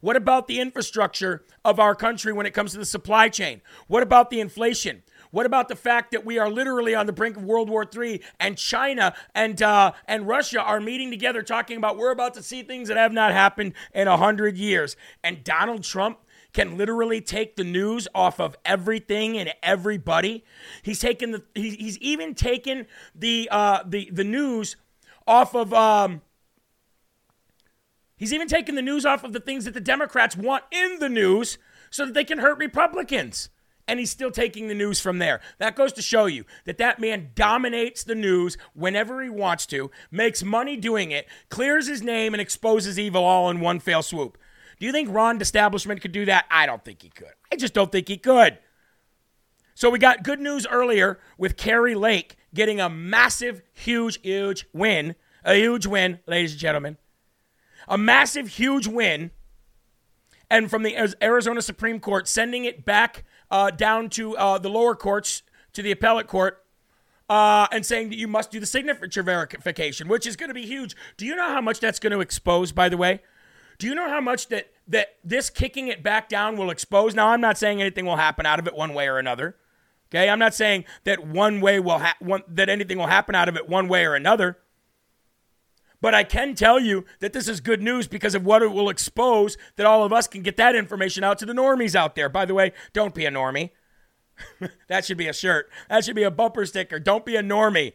What about the infrastructure of our country when it comes to the supply chain? What about the inflation? What about the fact that we are literally on the brink of World War III and China and uh, and Russia are meeting together talking about we're about to see things that have not happened in a hundred years? And Donald Trump can literally take the news off of everything and everybody. He's taken the he's even taken the uh, the the news off of um, he's even taken the news off of the things that the Democrats want in the news so that they can hurt Republicans. And he's still taking the news from there. That goes to show you that that man dominates the news whenever he wants to, makes money doing it, clears his name, and exposes evil all in one fell swoop. Do you think Ron Establishment could do that? I don't think he could. I just don't think he could. So we got good news earlier with Kari Lake getting a massive, huge, huge win. A huge win, ladies and gentlemen. A massive, huge win. And from the Arizona Supreme Court, sending it back uh, down to uh, the lower courts, to the appellate court, uh, and saying that you must do the signature verification, which is going to be huge. Do you know how much that's going to expose, by the way? Do you know how much that that this kicking it back down will expose? Now, I'm not saying anything will happen out of it one way or another. Okay, I'm not saying that one way will ha- one, that anything will happen out of it one way or another. But I can tell you that this is good news because of what it will expose that all of us can get that information out to the normies out there. By the way, don't be a normie. that should be a shirt. That should be a bumper sticker. Don't be a normie.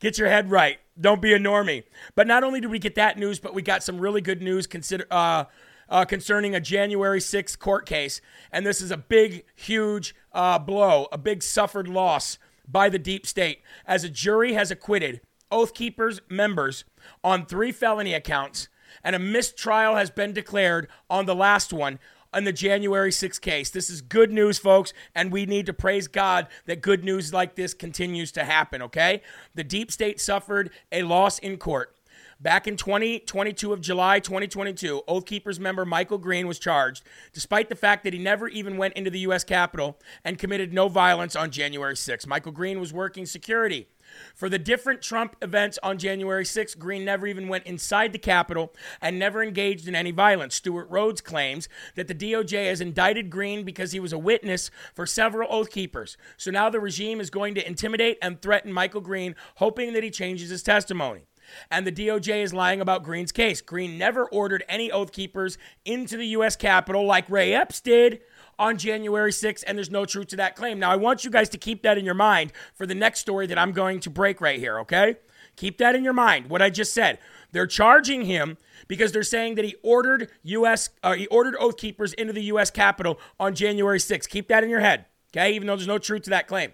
Get your head right. Don't be a normie. But not only did we get that news, but we got some really good news consider, uh, uh, concerning a January 6th court case. And this is a big, huge uh, blow, a big suffered loss by the deep state, as a jury has acquitted Oath Keepers members on three felony accounts, and a mistrial has been declared on the last one on the January 6th case. This is good news, folks, and we need to praise God that good news like this continues to happen, okay? The deep state suffered a loss in court. Back in 2022 of July 2022, Oath Keepers member Michael Greene was charged, despite the fact that he never even went into the U.S. Capitol and committed no violence on January 6. Michael Greene was working security. For the different Trump events on January 6, Greene never even went inside the Capitol and never engaged in any violence. Stewart Rhodes claims that the DOJ has indicted Greene because he was a witness for several Oath Keepers. So now the regime is going to intimidate and threaten Michael Greene, hoping that he changes his testimony and the DOJ is lying about Greene's case. Greene never ordered any Oath Keepers into the U.S. Capitol like Ray Epps did on January 6th, and there's no truth to that claim. Now, I want you guys to keep that in your mind for the next story that I'm going to break right here, okay? Keep that in your mind, what I just said. They're charging him because they're saying that he ordered U.S. Uh, he ordered Oath Keepers into the U.S. Capitol on January 6th. Keep that in your head, okay? Even though there's no truth to that claim.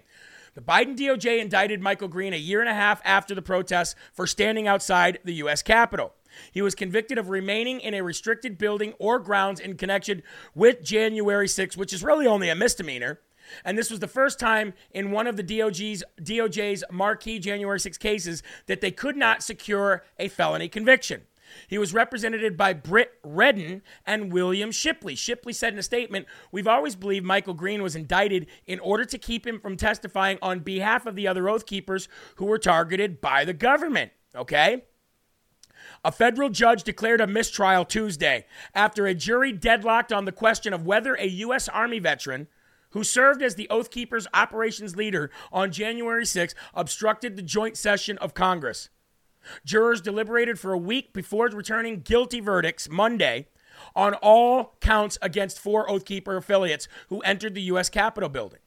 The Biden DOJ indicted Michael Greene a year and a half after the protests for standing outside the U.S. Capitol. He was convicted of remaining in a restricted building or grounds in connection with January 6, which is really only a misdemeanor. And this was the first time in one of the DOJ's, DOJ's marquee January 6 cases that they could not secure a felony conviction. He was represented by Britt Redden and William Shipley. Shipley said in a statement, We've always believed Michael Greene was indicted in order to keep him from testifying on behalf of the other Oath Keepers who were targeted by the government. Okay? A federal judge declared a mistrial Tuesday after a jury deadlocked on the question of whether a U.S. Army veteran who served as the Oath Keepers operations leader on January 6 obstructed the joint session of Congress. Jurors deliberated for a week before returning guilty verdicts Monday on all counts against four Oath Keeper affiliates who entered the U.S. Capitol building.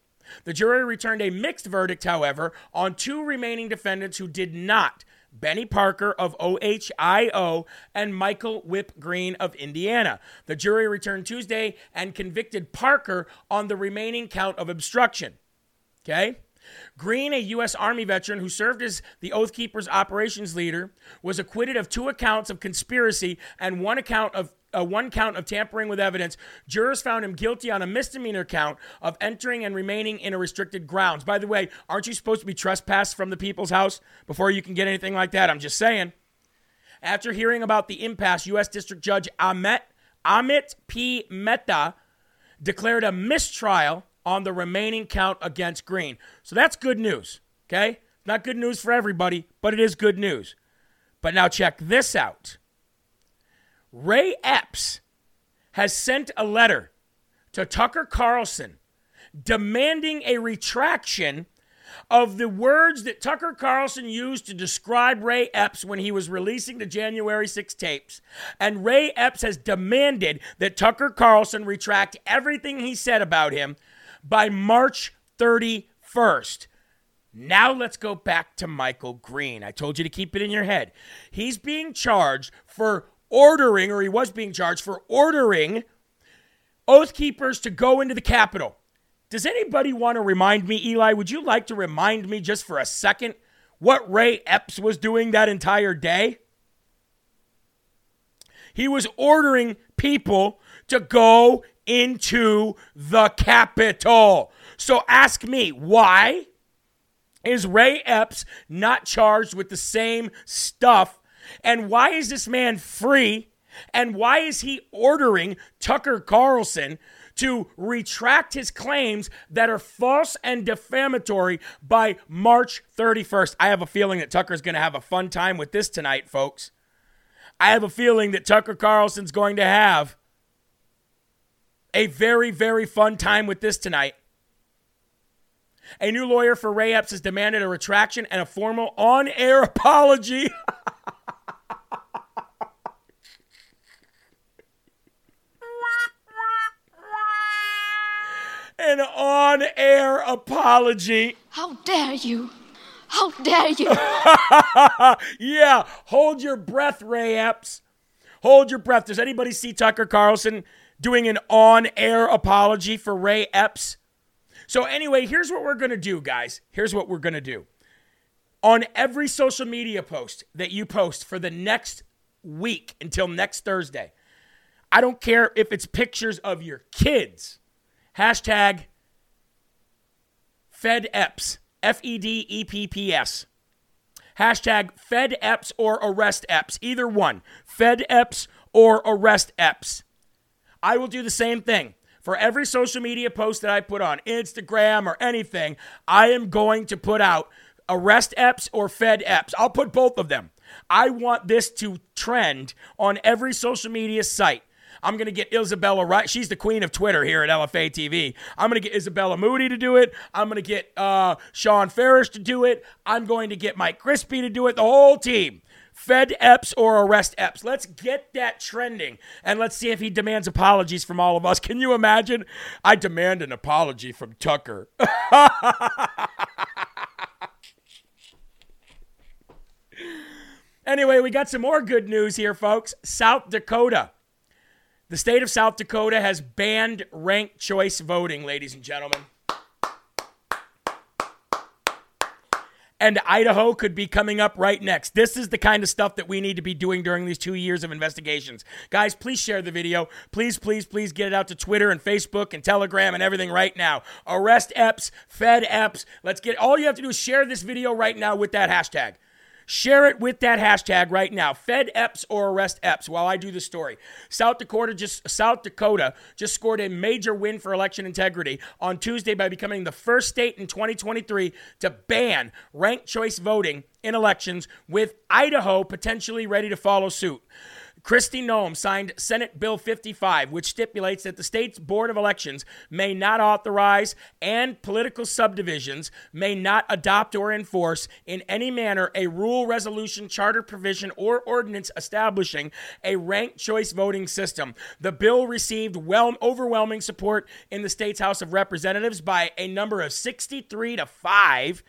The jury returned a mixed verdict, however, on two remaining defendants who did not Benny Parker of OHIO and Michael Whip Greene of Indiana. The jury returned Tuesday and convicted Parker on the remaining count of obstruction. Okay? Greene, a U.S. Army veteran who served as the Oath Keepers operations leader, was acquitted of two accounts of conspiracy and one account of uh, one count of tampering with evidence. Jurors found him guilty on a misdemeanor count of entering and remaining in a restricted grounds. By the way, aren't you supposed to be trespassed from the people's house before you can get anything like that? I'm just saying. After hearing about the impasse, U.S. District Judge Amit, Amit P. Mehta declared a mistrial on the remaining count against Greene. So that's good news, okay? Not good news for everybody, but it is good news. But now check this out Ray Epps has sent a letter to Tucker Carlson demanding a retraction of the words that Tucker Carlson used to describe Ray Epps when he was releasing the January 6 tapes. And Ray Epps has demanded that Tucker Carlson retract everything he said about him by March 31st. Now let's go back to Michael Greene. I told you to keep it in your head. He's being charged for ordering, or he was being charged for ordering Oath Keepers to go into the Capitol. Does anybody want to remind me, Eli? Would you like to remind me just for a second what Ray Epps was doing that entire day? He was ordering people to go into the Capitol. So ask me, why is Ray Epps not charged with the same stuff? And why is this man free? And why is he ordering Tucker Carlson to retract his claims that are false and defamatory by March 31st? I have a feeling that Tucker's going to have a fun time with this tonight, folks. I have a feeling that Tucker Carlson's going to have a very, very fun time with this tonight. A new lawyer for Ray Epps has demanded a retraction and a formal on air apology. An on air apology. How dare you! How dare you! yeah, hold your breath, Ray Epps. Hold your breath. Does anybody see Tucker Carlson doing an on air apology for Ray Epps. So, anyway, here's what we're going to do, guys. Here's what we're going to do. On every social media post that you post for the next week until next Thursday, I don't care if it's pictures of your kids. Hashtag FedEpps, F E D E P P S. Hashtag FedEpps or Arrest Epps. Either one. FedEpps or Arrest Epps. I will do the same thing. For every social media post that I put on Instagram or anything, I am going to put out Arrest Epps or Fed Epps. I'll put both of them. I want this to trend on every social media site. I'm going to get Isabella right. She's the queen of Twitter here at LFA TV. I'm going to get Isabella Moody to do it. I'm going to get uh, Sean Ferris to do it. I'm going to get Mike Crispy to do it. The whole team. Fed Epps or arrest Epps. Let's get that trending and let's see if he demands apologies from all of us. Can you imagine? I demand an apology from Tucker. anyway, we got some more good news here, folks. South Dakota. The state of South Dakota has banned ranked choice voting, ladies and gentlemen. and Idaho could be coming up right next. This is the kind of stuff that we need to be doing during these two years of investigations. Guys, please share the video. Please, please, please get it out to Twitter and Facebook and Telegram and everything right now. Arrest Epps, Fed Epps. Let's get all you have to do is share this video right now with that hashtag. Share it with that hashtag right now. Fed Epps or arrest Epps while I do the story. South Dakota just South Dakota just scored a major win for election integrity on Tuesday by becoming the first state in 2023 to ban ranked choice voting in elections with Idaho potentially ready to follow suit. Kristi Noem signed Senate Bill 55, which stipulates that the state's Board of Elections may not authorize and political subdivisions may not adopt or enforce in any manner a rule, resolution, charter provision, or ordinance establishing a ranked choice voting system. The bill received well, overwhelming support in the state's House of Representatives by a number of 63 to 5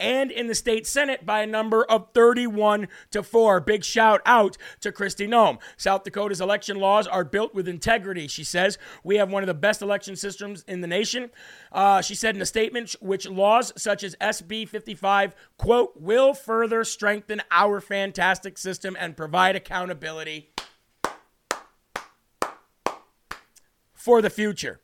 and in the state Senate by a number of 31 to 4. Big shout out to Kristi Noem. South Dakota's election laws are built with integrity, she says. We have one of the best election systems in the nation. Uh, she said in a statement, which laws such as SB 55, quote, will further strengthen our fantastic system and provide accountability for the future.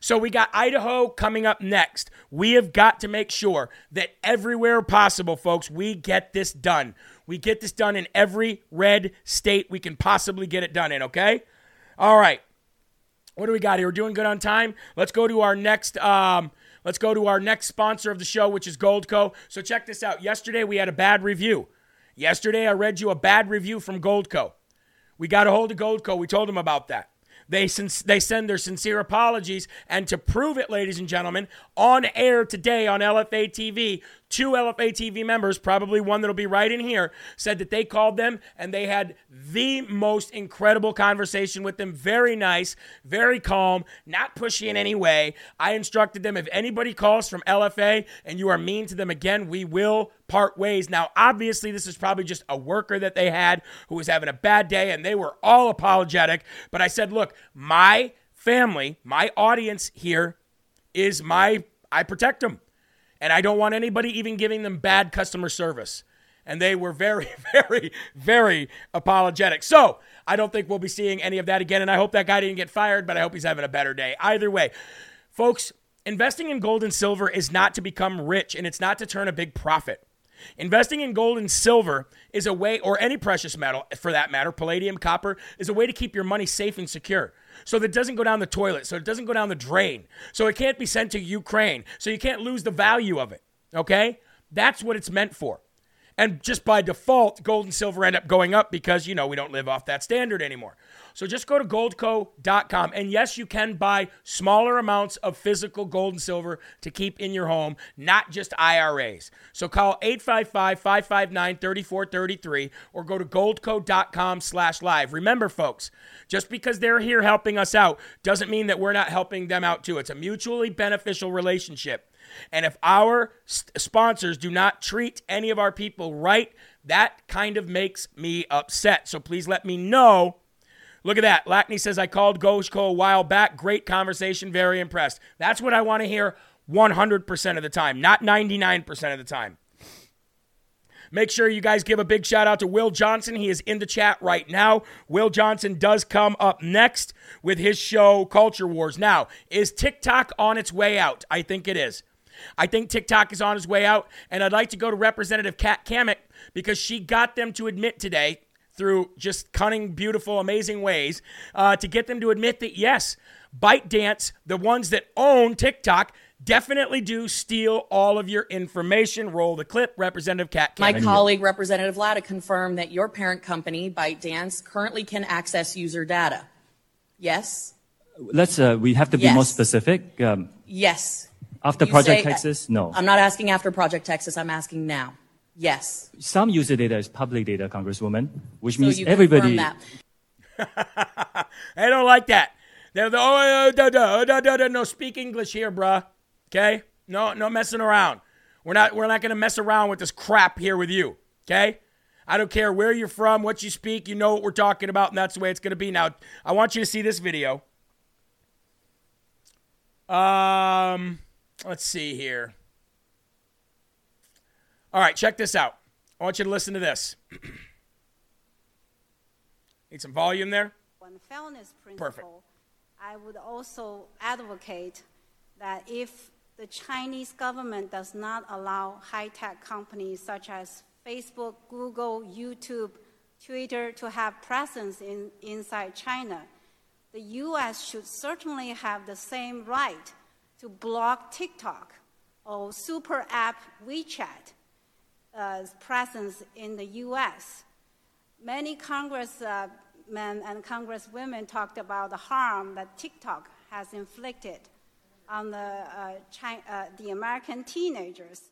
So we got Idaho coming up next. We have got to make sure that everywhere possible, folks, we get this done. We get this done in every red state we can possibly get it done in, okay? All right. What do we got here? We're doing good on time. Let's go to our next um, let's go to our next sponsor of the show, which is Goldco. So check this out. Yesterday we had a bad review. Yesterday I read you a bad review from Goldco. We got a hold of Goldco. We told them about that. They, since they send their sincere apologies. And to prove it, ladies and gentlemen, on air today on LFA TV, two LFA TV members, probably one that'll be right in here, said that they called them and they had the most incredible conversation with them. Very nice, very calm, not pushy in any way. I instructed them if anybody calls from LFA and you are mean to them again, we will part ways. Now, obviously, this is probably just a worker that they had who was having a bad day and they were all apologetic. But I said, look, my family, my audience here is my, I protect them. And I don't want anybody even giving them bad customer service. And they were very, very, very apologetic. So I don't think we'll be seeing any of that again. And I hope that guy didn't get fired, but I hope he's having a better day. Either way, folks, investing in gold and silver is not to become rich and it's not to turn a big profit. Investing in gold and silver is a way, or any precious metal for that matter, palladium, copper, is a way to keep your money safe and secure so that it doesn't go down the toilet, so it doesn't go down the drain, so it can't be sent to Ukraine, so you can't lose the value of it. Okay? That's what it's meant for. And just by default, gold and silver end up going up because, you know, we don't live off that standard anymore. So just go to goldco.com. And yes, you can buy smaller amounts of physical gold and silver to keep in your home, not just IRAs. So call 855-559-3433 or go to goldco.com slash live. Remember, folks, just because they're here helping us out doesn't mean that we're not helping them out too. It's a mutually beneficial relationship. And if our st- sponsors do not treat any of our people right, that kind of makes me upset. So please let me know Look at that. Lackney says, I called Goldco a while back. Great conversation. Very impressed. That's what I want to hear 100% of the time, not 99% of the time. Make sure you guys give a big shout out to Will Johnson. He is in the chat right now. Will Johnson does come up next with his show, Culture Wars. Now, is TikTok on its way out? I think it is. I think TikTok is on his way out, and I'd like to go to Representative Kat Cammack because she got them to admit today through just cunning, beautiful, amazing ways uh, to get them to admit that yes, ByteDance, the ones that own TikTok, definitely do steal all of your information. Roll the clip, Representative Kat. My Cammack. colleague, Representative Latta, confirmed that your parent company, ByteDance, currently can access user data. Yes? Let's. Uh, we have to be more specific. Um, Yes. after You Project say- Texas, no. I'm not asking after Project Texas, I'm asking now. Yes. Some user data is public data, Congresswoman, which So means you everybody. confirm that. I don't like that. They're the oh, da, da, da, da, da. no speak English here, bruh. Okay? No, no messing around. We're not we're not gonna mess around with this crap here with you. Okay? I don't care where you're from, what you speak, you know what we're talking about, and that's the way it's gonna be. Now, I want you to see this video. Um let's see here. All right, check this out. I want you to listen to this. Need some volume there? on fairness principle, Perfect. I would also advocate that if the Chinese government does not allow high-tech companies such as Facebook, Google, YouTube, Twitter to have presence in, inside China, the U.S. should certainly have the same right to block TikTok or super app WeChat uh, presence in the U.S. Many congressmen and congresswomen talked about the harm that TikTok has inflicted on the, uh, Chi- uh, the American teenagers.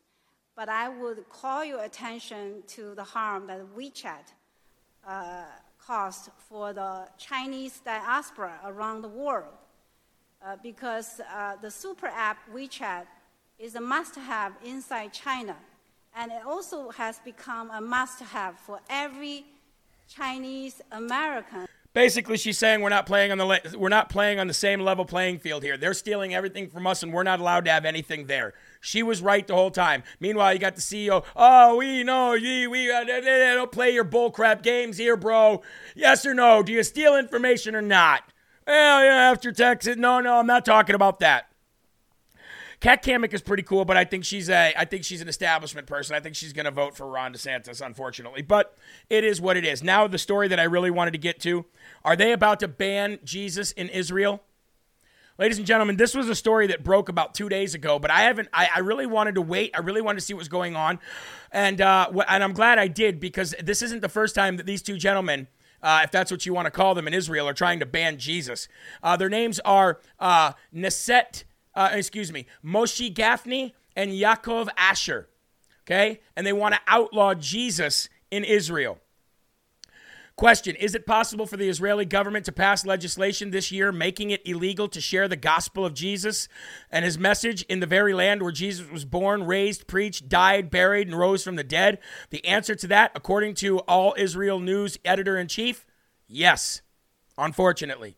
But I would call your attention to the harm that WeChat uh, caused for the Chinese diaspora around the world. Uh, because uh, the super app WeChat is a must have inside China. And it also has become a must have for every Chinese American. Basically, she's saying we're not playing on the le- we're not playing on the same level playing field here. They're stealing everything from us, and we're not allowed to have anything there. She was right the whole time. Meanwhile, you got the CEO. Oh, we know ye we uh, don't play your bullcrap games here, bro. Yes or no? Do you steal information or not? Well, yeah, after Texas. No, no, I'm not talking about that. Kat Cammack is pretty cool, but I think she's a I think she's an establishment person. I think she's going to vote for Ron DeSantis, unfortunately. But it is what it is. Now the story that I really wanted to get to: Are they about to ban Jesus in Israel? Ladies and gentlemen, this was a story that broke about two days ago, but I haven't. I, I really wanted to wait. I really wanted to see what was going on, and uh, and I'm glad I did because this isn't the first time that these two gentlemen, uh, if that's what you want to call them in Israel, are trying to ban Jesus. Uh, their names are uh, Neset, uh, excuse me, Moshe Gafni and Yaakov Asher. Okay, and they want to outlaw Jesus in Israel. Question Is it possible for the Israeli government to pass legislation this year making it illegal to share the gospel of Jesus and his message in the very land where Jesus was born, raised, preached, died, buried, and rose from the dead? The answer to that, according to All Israel News editor in chief, yes, unfortunately.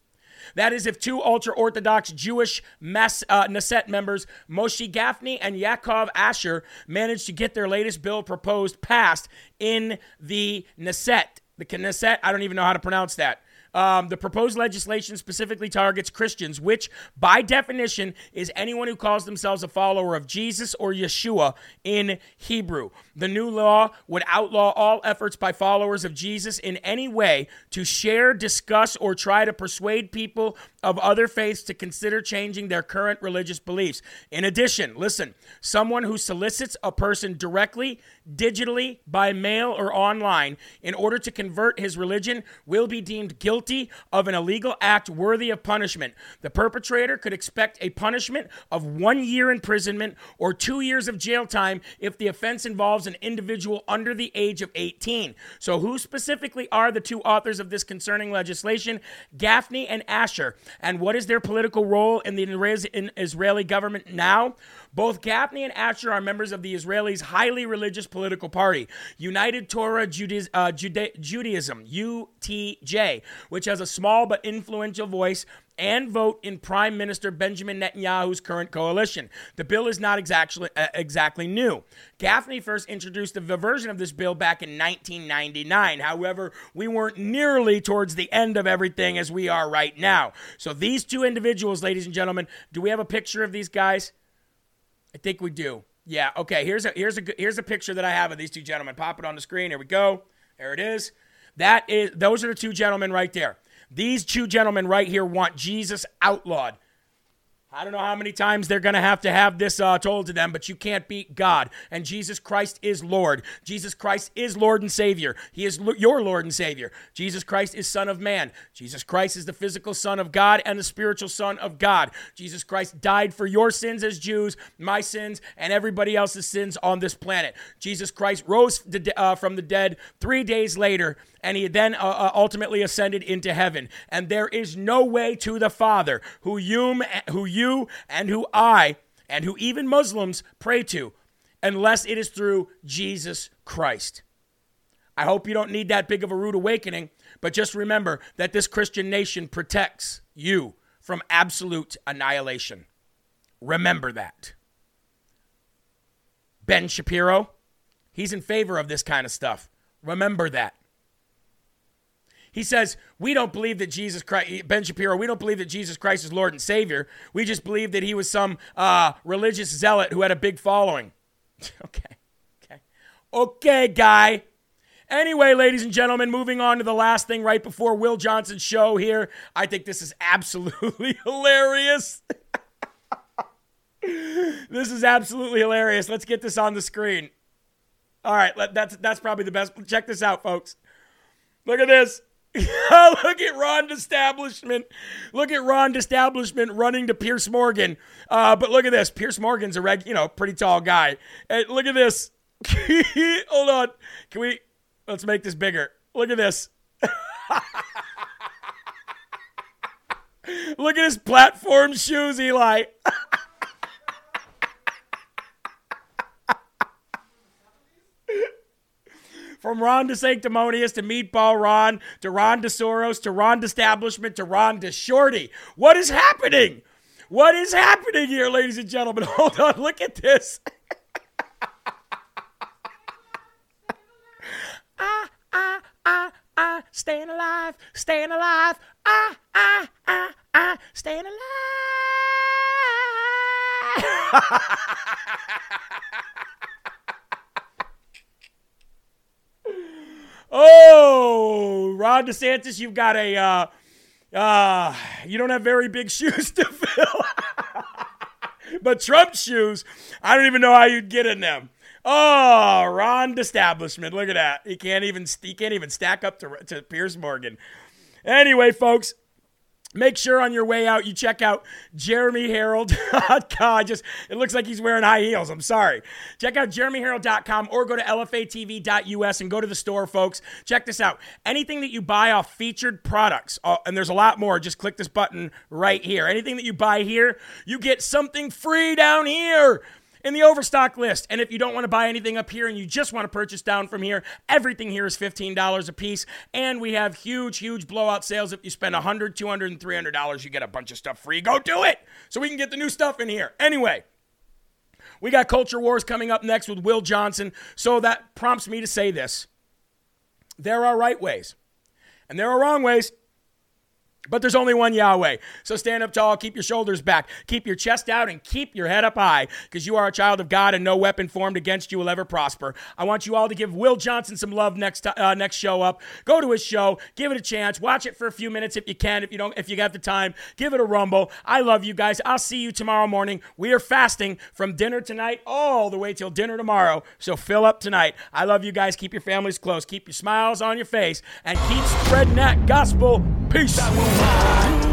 That is, if two ultra Orthodox Jewish Mas, uh, Knesset members, Moshe Gafni and Yaakov Asher, managed to get their latest bill proposed passed in the Knesset. The Knesset, I don't even know how to pronounce that. Um, the proposed legislation specifically targets Christians, which, by definition, is anyone who calls themselves a follower of Jesus or Yeshua in Hebrew. The new law would outlaw all efforts by followers of Jesus in any way to share, discuss, or try to persuade people of other faiths to consider changing their current religious beliefs. In addition, listen, someone who solicits a person directly, digitally, by mail, or online in order to convert his religion will be deemed guilty of an illegal act worthy of punishment. The perpetrator could expect a punishment of one year imprisonment or two years of jail time if the offense involves an individual under the age of 18. So, who specifically are the two authors of this concerning legislation? Gafni and Asher. And what is their political role in the Israeli- government now? Both Gafni and Asher are members of the Israelis' highly religious political party, United Torah uh, Juda- Judaism UTJ, which has a small but influential voice and vote in Prime Minister Benjamin Netanyahu's current coalition. The bill is not exactly uh, exactly new. Gafni first introduced a version of this bill back in 1999. However, we weren't nearly towards the end of everything as we are right now. So these two individuals, ladies and gentlemen, do we have a picture of these guys? I think we do. Yeah. Okay. Here's a here's a here's a picture that I have of these two gentlemen. Pop it on the screen. Here we go. There it is. That is those are the two gentlemen right there. These two gentlemen right here want Jesus outlawed. I don't know how many times they're going to have to have this uh, told to them, but you can't beat God. And Jesus Christ is Lord. Jesus Christ is Lord and Savior. He is lo- your Lord and Savior. Jesus Christ is Son of Man. Jesus Christ is the physical Son of God and the spiritual Son of God. Jesus Christ died for your sins as Jews, my sins, and everybody else's sins on this planet. Jesus Christ rose de- uh, from the dead three days later and he then uh, uh, ultimately ascended into heaven. And there is no way to the Father who you, who you and who I and who even Muslims pray to unless it is through Jesus Christ. I hope you don't need that big of a rude awakening, but just remember that this Christian nation protects you from absolute annihilation. Remember that. Ben Shapiro, he's in favor of this kind of stuff. Remember that. He says, We don't believe that Jesus Christ, Ben Shapiro, we don't believe that Jesus Christ is Lord and Savior. We just believe that he was some uh, religious zealot who had a big following. okay. Okay. Okay, guy. Anyway, ladies and gentlemen, moving on to the last thing right before Will Johnson's show here. I think this is absolutely hilarious. this is absolutely hilarious. Let's get this on the screen. All right, that's that's probably the best. Check this out, folks. Look at this. Look at Ron Establishment. Look at Ron Establishment running to Piers Morgan. Uh, but look at this. Piers Morgan's a reg, you know, pretty tall guy. And look at this. Hold on. Can we? Let's make this bigger. Look at this. look at his platform shoes, Eli. From Ron to Sanctimonious to Meatball Ron to Ron to Soros to Ron to Establishment to Ron to Shorty. What is happening? What is happening here, ladies and gentlemen? Hold on, look at this. ah, ah, ah, ah, staying alive, staying alive. Ah, ah, ah, ah, staying alive. Oh, Ron DeSantis, you've got a, uh, uh, you don't have very big shoes to fill. but Trump's shoes, I don't even know how you'd get in them. Oh, Ron Establishment, look at that. He can't even he can't even stack up to to Piers Morgan. Anyway, folks, Make sure on your way out you check out jeremyherrell.com. Just it looks like he's wearing high heels. I'm sorry. Check out jeremyherrell.com or go to lfatv.us and go to the store, folks. Check this out. Anything that you buy off featured products, uh, and there's a lot more. Just click this button right here. Anything that you buy here, you get something free down here in the overstock list. And if you don't want to buy anything up here and you just want to purchase down from here, everything here is $15 a piece. And we have huge, huge blowout sales. If you spend $100, $200, and $300, you get a bunch of stuff free. Go do it so we can get the new stuff in here. Anyway. We got Culture Wars coming up next with Will Johnson. So that prompts me to say this. There are right ways, and there are wrong ways. But there's only one Yahweh. So stand up tall, keep your shoulders back, keep your chest out, and keep your head up high, because you are a child of God, and no weapon formed against you will ever prosper. I want you all to give Will Johnson some love next uh, next show up. Go to his show, give it a chance, watch it for a few minutes if you can. If you don't, if you got the time, give it a rumble. I love you guys. I'll see you tomorrow morning. We are fasting from dinner tonight all the way till dinner tomorrow. So fill up tonight. I love you guys. Keep your families close. Keep your smiles on your face, and keep spreading that gospel. Peace. Rebirth